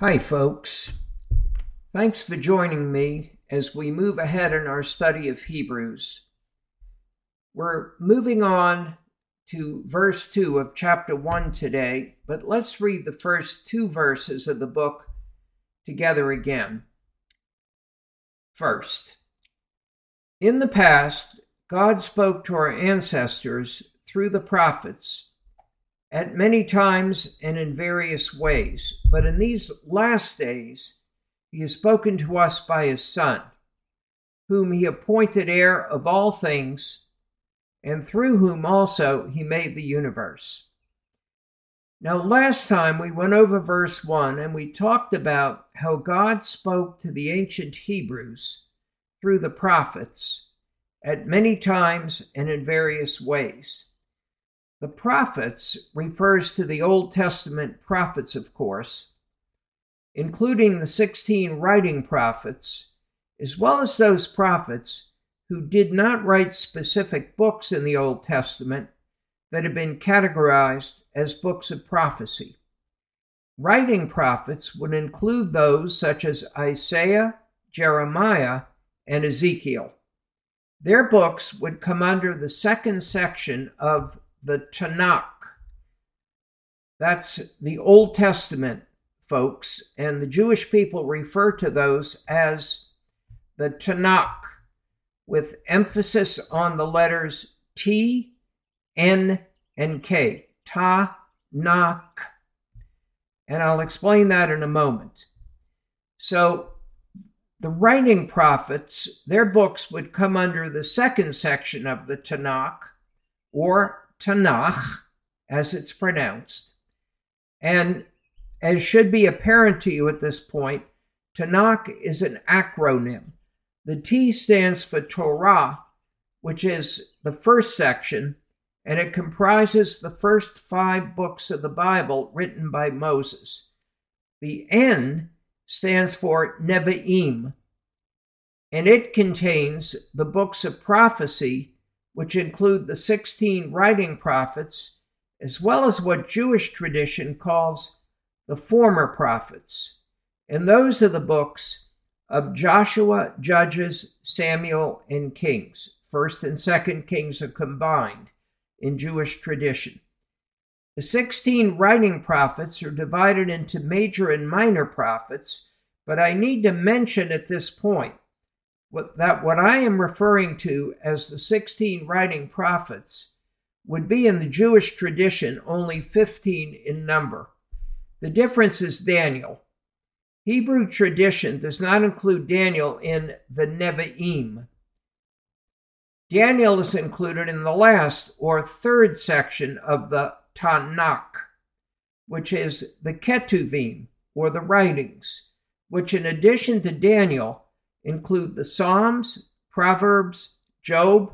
Hi, folks. Thanks for joining me as we move ahead in our study of Hebrews. We're moving on to verse 2 of chapter 1 today, but let's read the first two verses of the book together again. First, in the past, God spoke to our ancestors through the prophets at many times and in various ways. But in these last days, he has spoken to us by his Son, whom he appointed heir of all things, and through whom also he made the universe. Now, last time we went over verse 1 and we talked about how God spoke to the ancient Hebrews through the prophets at many times and in various ways. The prophets refers to the Old Testament prophets, of course, including the 16 writing prophets, as well as those prophets who did not write specific books in the Old Testament that have been categorized as books of prophecy. Writing prophets would include those such as Isaiah, Jeremiah, and Ezekiel. Their books would come under the second section of the Tanakh. That's the Old Testament, folks, and the Jewish people refer to those as the Tanakh, with emphasis on the letters T, N, and K. Tanakh. And I'll explain that in a moment. So, the writing prophets, their books would come under the second section of the Tanakh, or Tanakh, as it's pronounced. And as should be apparent to you at this point, Tanakh is an acronym. The T stands for Torah, which is the first section, and it comprises the first five books of the Bible written by Moses. The N stands for Nevi'im, and it contains the books of prophecy which include the 16 writing prophets, as well as what Jewish tradition calls the former prophets. And those are the books of Joshua, Judges, Samuel, and Kings. First and Second Kings are combined in Jewish tradition. The 16 writing prophets are divided into major and minor prophets, but I need to mention at this point what, that what I am referring to as the 16 writing prophets would be in the Jewish tradition only 15 in number. The difference is Daniel. Hebrew tradition does not include Daniel in the Nevi'im. Daniel is included in the last or third section of the Tanakh, which is the Ketuvim, or the writings, which in addition to Daniel include the Psalms, Proverbs, Job,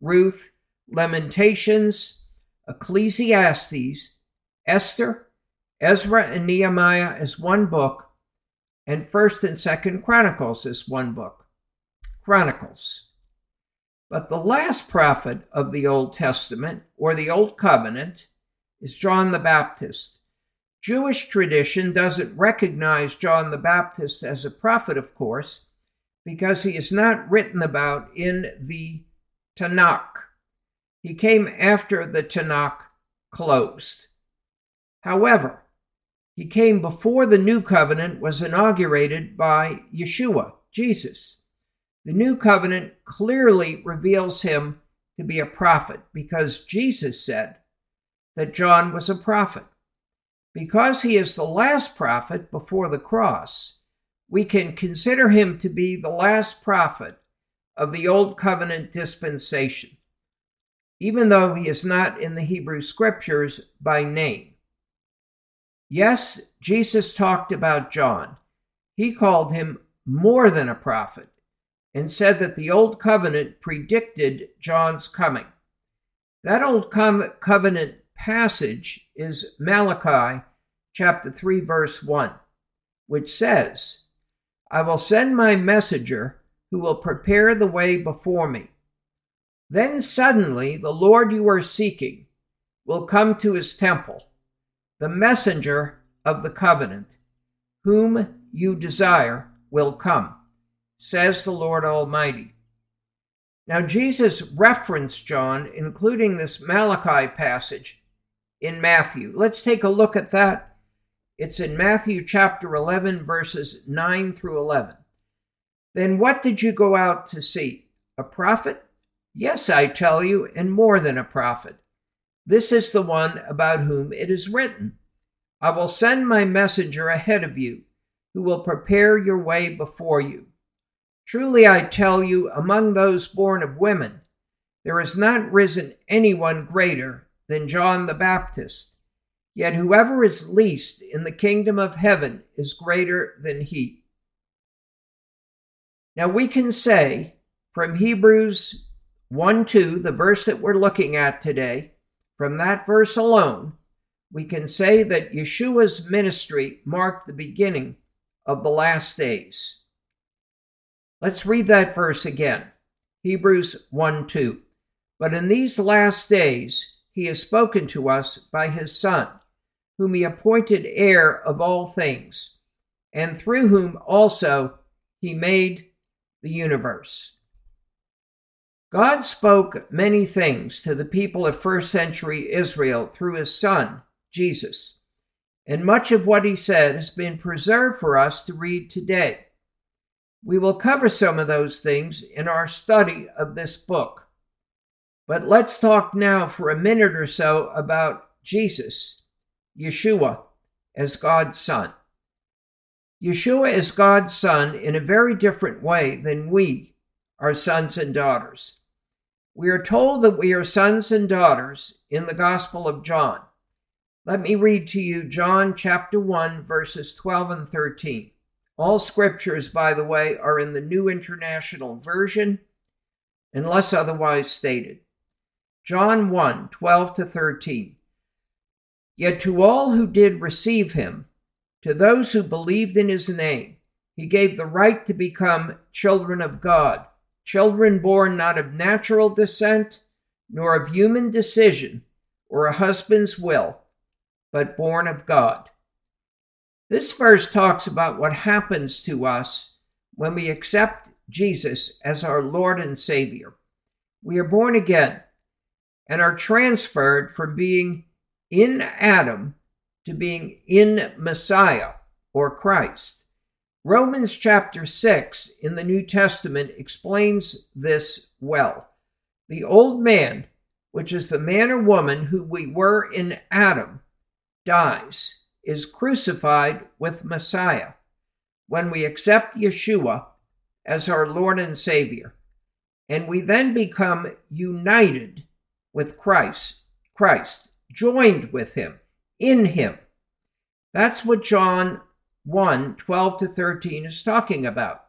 Ruth, Lamentations, Ecclesiastes, Esther, Ezra, and Nehemiah as one book, and 1st and 2nd Chronicles as one book. Chronicles. But the last prophet of the Old Testament, or the Old Covenant, is John the Baptist. Jewish tradition doesn't recognize John the Baptist as a prophet, of course, because he is not written about in the Tanakh. He came after the Tanakh closed. However, he came before the new covenant was inaugurated by Yeshua, Jesus. The new covenant clearly reveals him to be a prophet because Jesus said that John was a prophet. Because he is the last prophet before the cross, we can consider him to be the last prophet of the Old Covenant dispensation, even though he is not in the Hebrew Scriptures by name. Yes, Jesus talked about John. He called him more than a prophet and said that the Old Covenant predicted John's coming. That Old Covenant passage is Malachi chapter 3, verse 1, which says, I will send my messenger who will prepare the way before me. Then suddenly the Lord you are seeking will come to his temple, the messenger of the covenant, whom you desire will come, says the Lord Almighty. Now, Jesus referenced John, including this Malachi passage in Matthew. Let's take a look at that. It's in Matthew chapter 11, verses 9 through 11. Then what did you go out to see? A prophet? Yes, I tell you, and more than a prophet. This is the one about whom it is written I will send my messenger ahead of you, who will prepare your way before you. Truly I tell you, among those born of women, there has not risen anyone greater than John the Baptist. Yet whoever is least in the kingdom of heaven is greater than he. Now we can say from Hebrews 1 2, the verse that we're looking at today, from that verse alone, we can say that Yeshua's ministry marked the beginning of the last days. Let's read that verse again Hebrews 1 2. But in these last days, he has spoken to us by his Son, whom he appointed heir of all things, and through whom also he made the universe. God spoke many things to the people of first century Israel through his Son, Jesus, and much of what he said has been preserved for us to read today. We will cover some of those things in our study of this book. But let's talk now for a minute or so about Jesus, Yeshua, as God's Son. Yeshua is God's Son in a very different way than we are sons and daughters. We are told that we are sons and daughters in the Gospel of John. Let me read to you John chapter 1, verses 12 and 13. All scriptures, by the way, are in the New International Version, unless otherwise stated. John 1, 12 to 13. Yet to all who did receive him, to those who believed in his name, he gave the right to become children of God children born not of natural descent, nor of human decision or a husband's will, but born of God. This verse talks about what happens to us when we accept Jesus as our Lord and Savior. We are born again and are transferred from being in Adam to being in Messiah or Christ. Romans chapter 6 in the New Testament explains this well. The old man, which is the man or woman who we were in Adam, dies, is crucified with Messiah when we accept Yeshua as our Lord and Savior. And we then become united with Christ, Christ, joined with Him, in Him. That's what John 1 12 to 13 is talking about.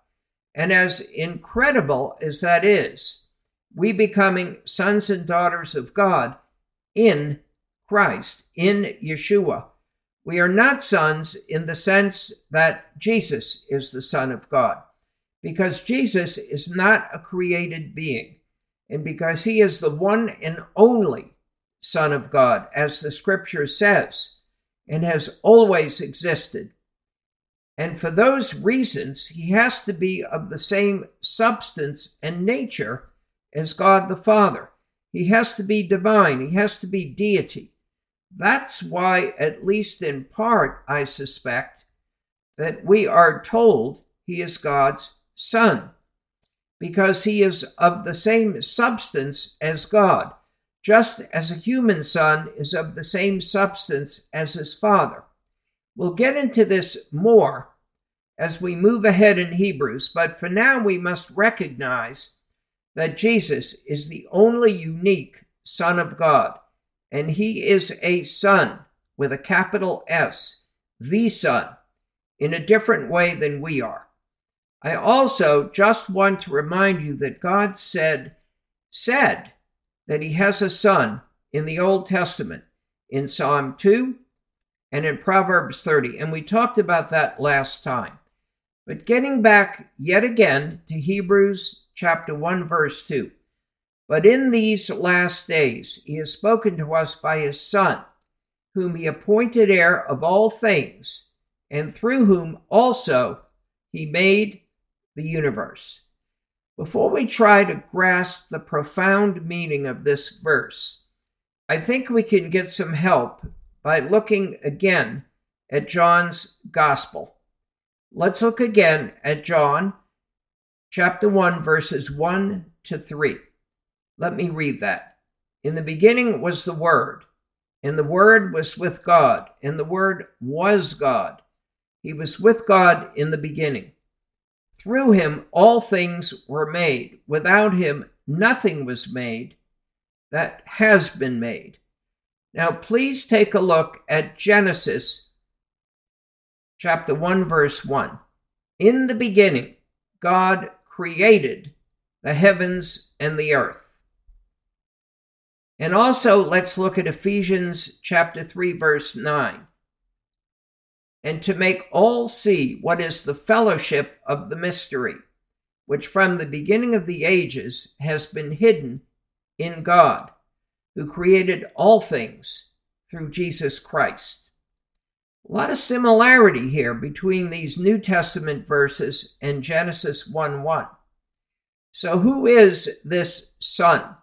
And as incredible as that is, we becoming sons and daughters of God in Christ, in Yeshua. We are not sons in the sense that Jesus is the Son of God, because Jesus is not a created being, and because he is the one and only Son of God, as the scripture says, and has always existed. And for those reasons, he has to be of the same substance and nature as God the Father. He has to be divine, he has to be deity. That's why, at least in part, I suspect, that we are told he is God's Son, because he is of the same substance as God, just as a human son is of the same substance as his father. We'll get into this more as we move ahead in Hebrews, but for now we must recognize that Jesus is the only unique Son of God, and he is a Son with a capital S, the Son, in a different way than we are. I also just want to remind you that God said, said that he has a son in the Old Testament in Psalm 2 and in Proverbs 30. And we talked about that last time. But getting back yet again to Hebrews chapter 1, verse 2. But in these last days he has spoken to us by his Son, whom he appointed heir of all things, and through whom also he made the universe. Before we try to grasp the profound meaning of this verse, I think we can get some help by looking again at John's Gospel. Let's look again at John chapter 1, verses 1 to 3. Let me read that. In the beginning was the Word, and the Word was with God, and the Word was God. He was with God in the beginning. Through him all things were made. Without him nothing was made that has been made. Now, please take a look at Genesis chapter 1, verse 1. In the beginning, God created the heavens and the earth. And also, let's look at Ephesians chapter 3, verse 9 and to make all see what is the fellowship of the mystery, which from the beginning of the ages has been hidden in God, who created all things through Jesus Christ. A lot of similarity here between these New Testament verses and Genesis 1 1. So, who is this Son?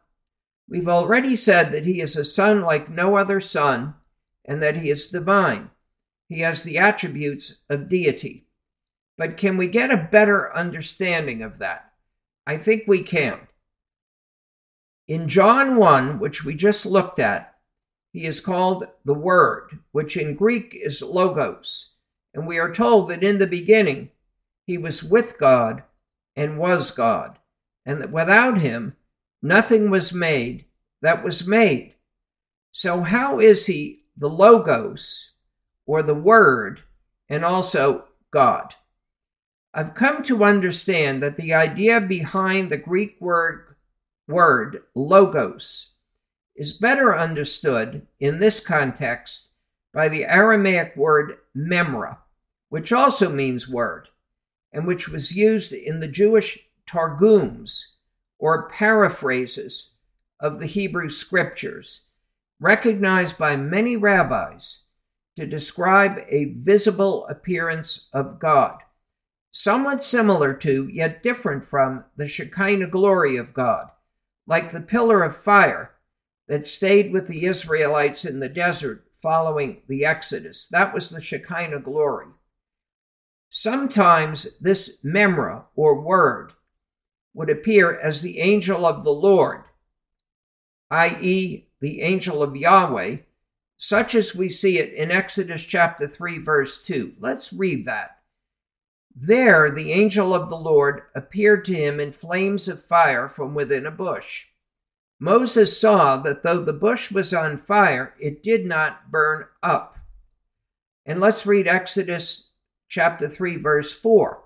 We've already said that he is a son like no other son and that he is divine. He has the attributes of deity. But can we get a better understanding of that? I think we can. In John 1, which we just looked at, he is called the Word, which in Greek is Logos. And we are told that in the beginning he was with God and was God, and that without him nothing was made that was made. So, how is he the Logos or the Word, and also God. I've come to understand that the idea behind the Greek word, word logos is better understood in this context by the Aramaic word memra, which also means word, and which was used in the Jewish targums or paraphrases of the Hebrew scriptures, recognized by many rabbis to describe a visible appearance of God, somewhat similar to, yet different from, the Shekinah glory of God, like the pillar of fire that stayed with the Israelites in the desert following the Exodus. That was the Shekinah glory. Sometimes this memra or word would appear as the angel of the Lord, i.e., the angel of Yahweh, such as we see it in Exodus chapter 3, verse 2. Let's read that. There, the angel of the Lord appeared to him in flames of fire from within a bush. Moses saw that though the bush was on fire, it did not burn up. And let's read Exodus chapter 3, verse 4.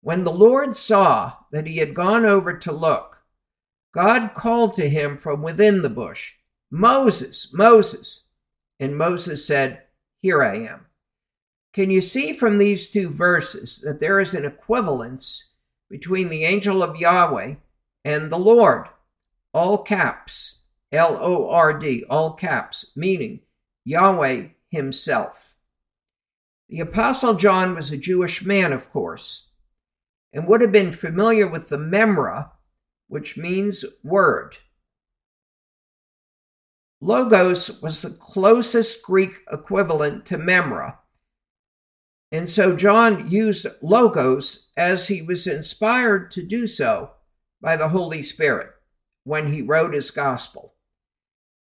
When the Lord saw that he had gone over to look, God called to him from within the bush, Moses, Moses. And Moses said, Here I am. Can you see from these two verses that there is an equivalence between the angel of Yahweh and the Lord? All caps, L O R D, all caps, meaning Yahweh himself. The Apostle John was a Jewish man, of course, and would have been familiar with the Memra, which means word. Logos was the closest Greek equivalent to memra. And so John used logos as he was inspired to do so by the Holy Spirit when he wrote his gospel.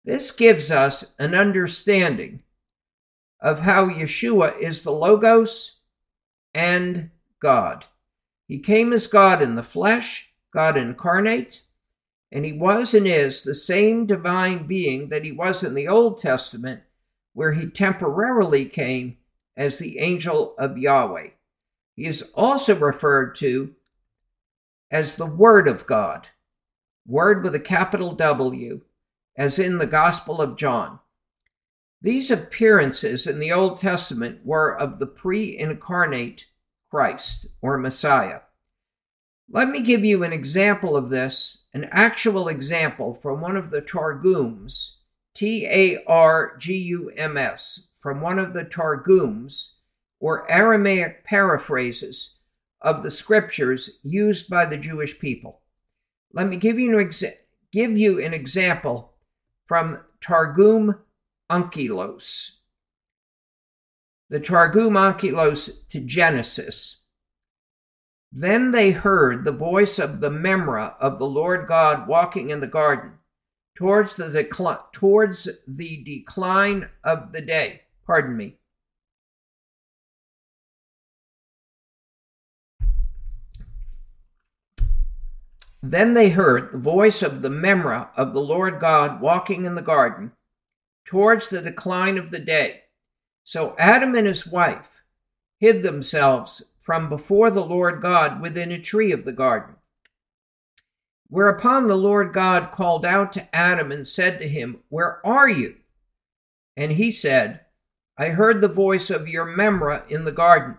This gives us an understanding of how Yeshua is the Logos and God. He came as God in the flesh, God incarnate, and he was and is the same divine being that he was in the Old Testament, where he temporarily came as the angel of Yahweh. He is also referred to as the Word of God, Word with a capital W, as in the Gospel of John. These appearances in the Old Testament were of the pre incarnate Christ or Messiah. Let me give you an example of this, an actual example from one of the Targums, T A R G U M S, from one of the Targums, or Aramaic paraphrases of the scriptures used by the Jewish people. Let me give you an, exa- give you an example from Targum Onkelos. The Targum Onkelos to Genesis. Then they heard the voice of the Memra of the Lord God walking in the garden towards the, decli- towards the decline of the day. Pardon me. Then they heard the voice of the Memra of the Lord God walking in the garden towards the decline of the day. So Adam and his wife hid themselves from before the Lord God within a tree of the garden. Whereupon the Lord God called out to Adam and said to him, Where are you? And he said, I heard the voice of your Memra in the garden,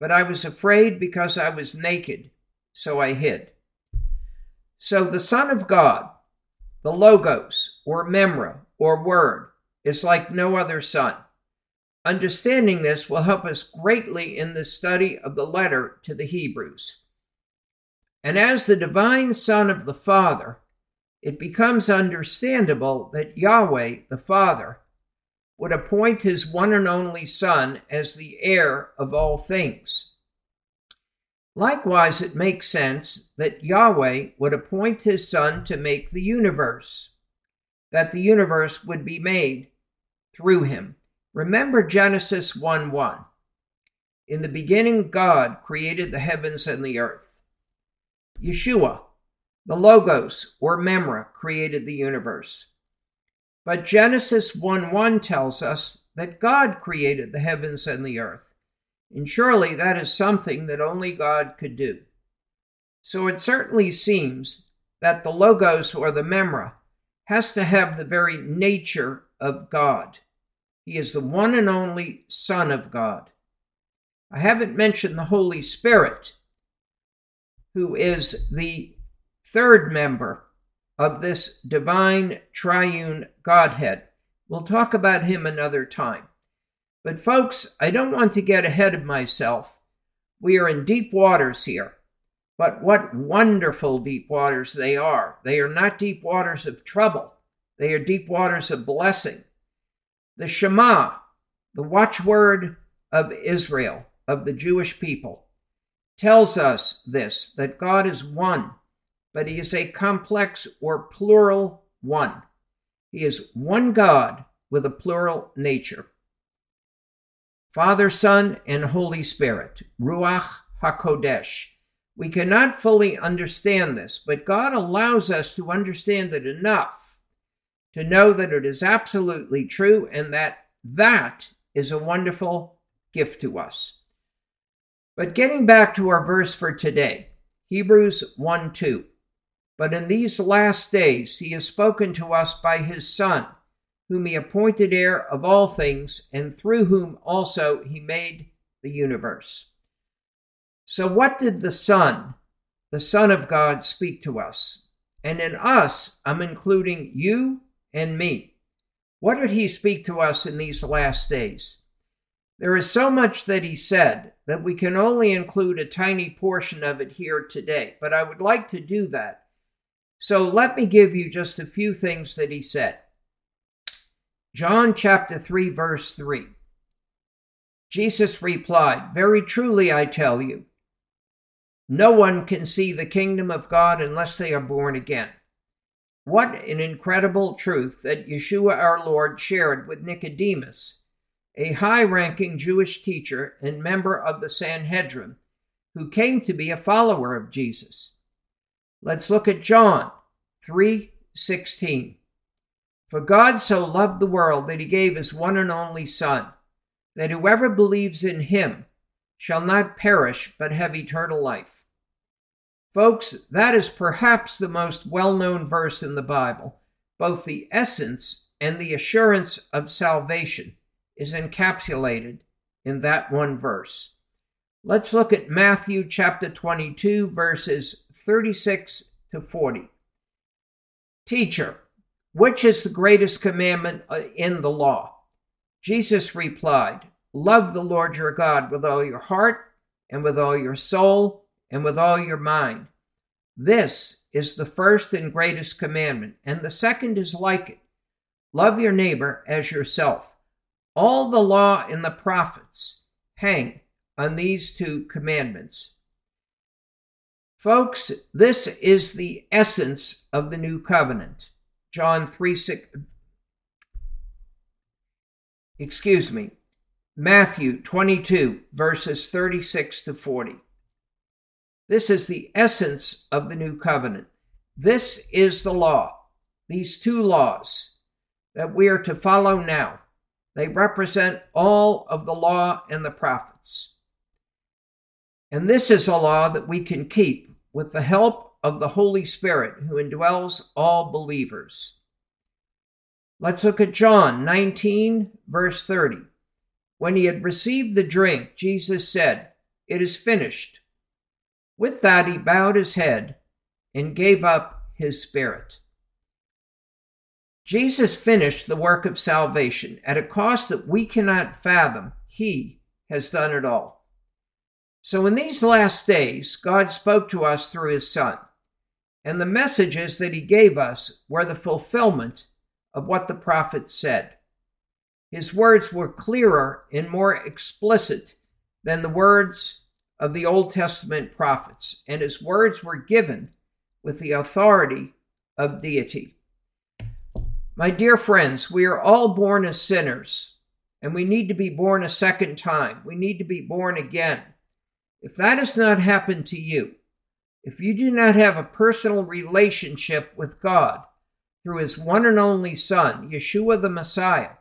but I was afraid because I was naked, so I hid. So the Son of God, the Logos, or Memra, or Word, is like no other Son. Understanding this will help us greatly in the study of the letter to the Hebrews. And as the divine Son of the Father, it becomes understandable that Yahweh, the Father, would appoint his one and only Son as the heir of all things. Likewise, it makes sense that Yahweh would appoint his Son to make the universe, that the universe would be made through him. Remember Genesis 1 1. In the beginning, God created the heavens and the earth. Yeshua, the Logos or Memra, created the universe. But Genesis 1 1 tells us that God created the heavens and the earth. And surely that is something that only God could do. So it certainly seems that the Logos or the Memra has to have the very nature of God. He is the one and only Son of God. I haven't mentioned the Holy Spirit, who is the third member of this divine triune Godhead. We'll talk about him another time. But, folks, I don't want to get ahead of myself. We are in deep waters here. But what wonderful deep waters they are. They are not deep waters of trouble, they are deep waters of blessing. The Shema, the watchword of Israel, of the Jewish people, tells us this that God is one, but he is a complex or plural one. He is one God with a plural nature. Father, Son, and Holy Spirit, Ruach HaKodesh. We cannot fully understand this, but God allows us to understand it enough to know that it is absolutely true and that that is a wonderful gift to us. But getting back to our verse for today, Hebrews 1 2. But in these last days he has spoken to us by his Son whom he appointed heir of all things, and through whom also he made the universe. So, what did the Son, the Son of God, speak to us? And in us, I'm including you and me. What did he speak to us in these last days? There is so much that he said that we can only include a tiny portion of it here today, but I would like to do that. So let me give you just a few things that he said. John chapter 3, verse 3. Jesus replied, Very truly I tell you, no one can see the kingdom of God unless they are born again. What an incredible truth that Yeshua our Lord shared with Nicodemus, a high ranking Jewish teacher and member of the Sanhedrin, who came to be a follower of Jesus. Let's look at John 3 16. For God so loved the world that he gave his one and only Son, that whoever believes in him shall not perish but have eternal life. Folks, that is perhaps the most well known verse in the Bible. Both the essence and the assurance of salvation is encapsulated in that one verse. Let's look at Matthew chapter 22, verses 36 to 40. Teacher, which is the greatest commandment uh, in the law? Jesus replied, love the Lord your God with all your heart and with all your soul and with all your mind. This is the first and greatest commandment, and the second is like it love your neighbor as yourself. All the law and the prophets hang on these two commandments. Folks, this is the essence of the new covenant. John 3 6, excuse me, Matthew 22, verses 36 to 40. This is the essence of the new covenant. This is the law, these two laws that we are to follow now. They represent all of the law and the prophets. And this is a law that we can keep with the help of the Holy Spirit who indwells all believers. Let's look at John 19, verse 30. When he had received the drink, Jesus said, It is finished. With that, he bowed his head and gave up his spirit. Jesus finished the work of salvation at a cost that we cannot fathom. He has done it all. So, in these last days, God spoke to us through his Son, and the messages that he gave us were the fulfillment of what the prophets said. His words were clearer and more explicit than the words of the Old Testament prophets, and his words were given with the authority of deity. My dear friends, we are all born as sinners, and we need to be born a second time. We need to be born again. If that has not happened to you, if you do not have a personal relationship with God through his one and only Son, Yeshua the Messiah,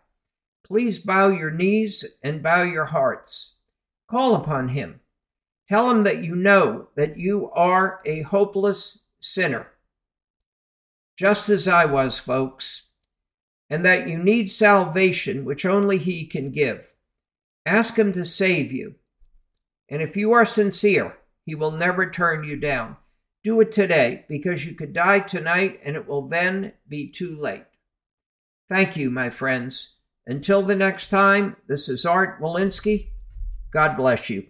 please bow your knees and bow your hearts. Call upon him. Tell him that you know that you are a hopeless sinner, just as I was, folks, and that you need salvation, which only he can give. Ask him to save you. And if you are sincere, he will never turn you down. Do it today because you could die tonight and it will then be too late. Thank you, my friends. Until the next time, this is Art Walensky. God bless you.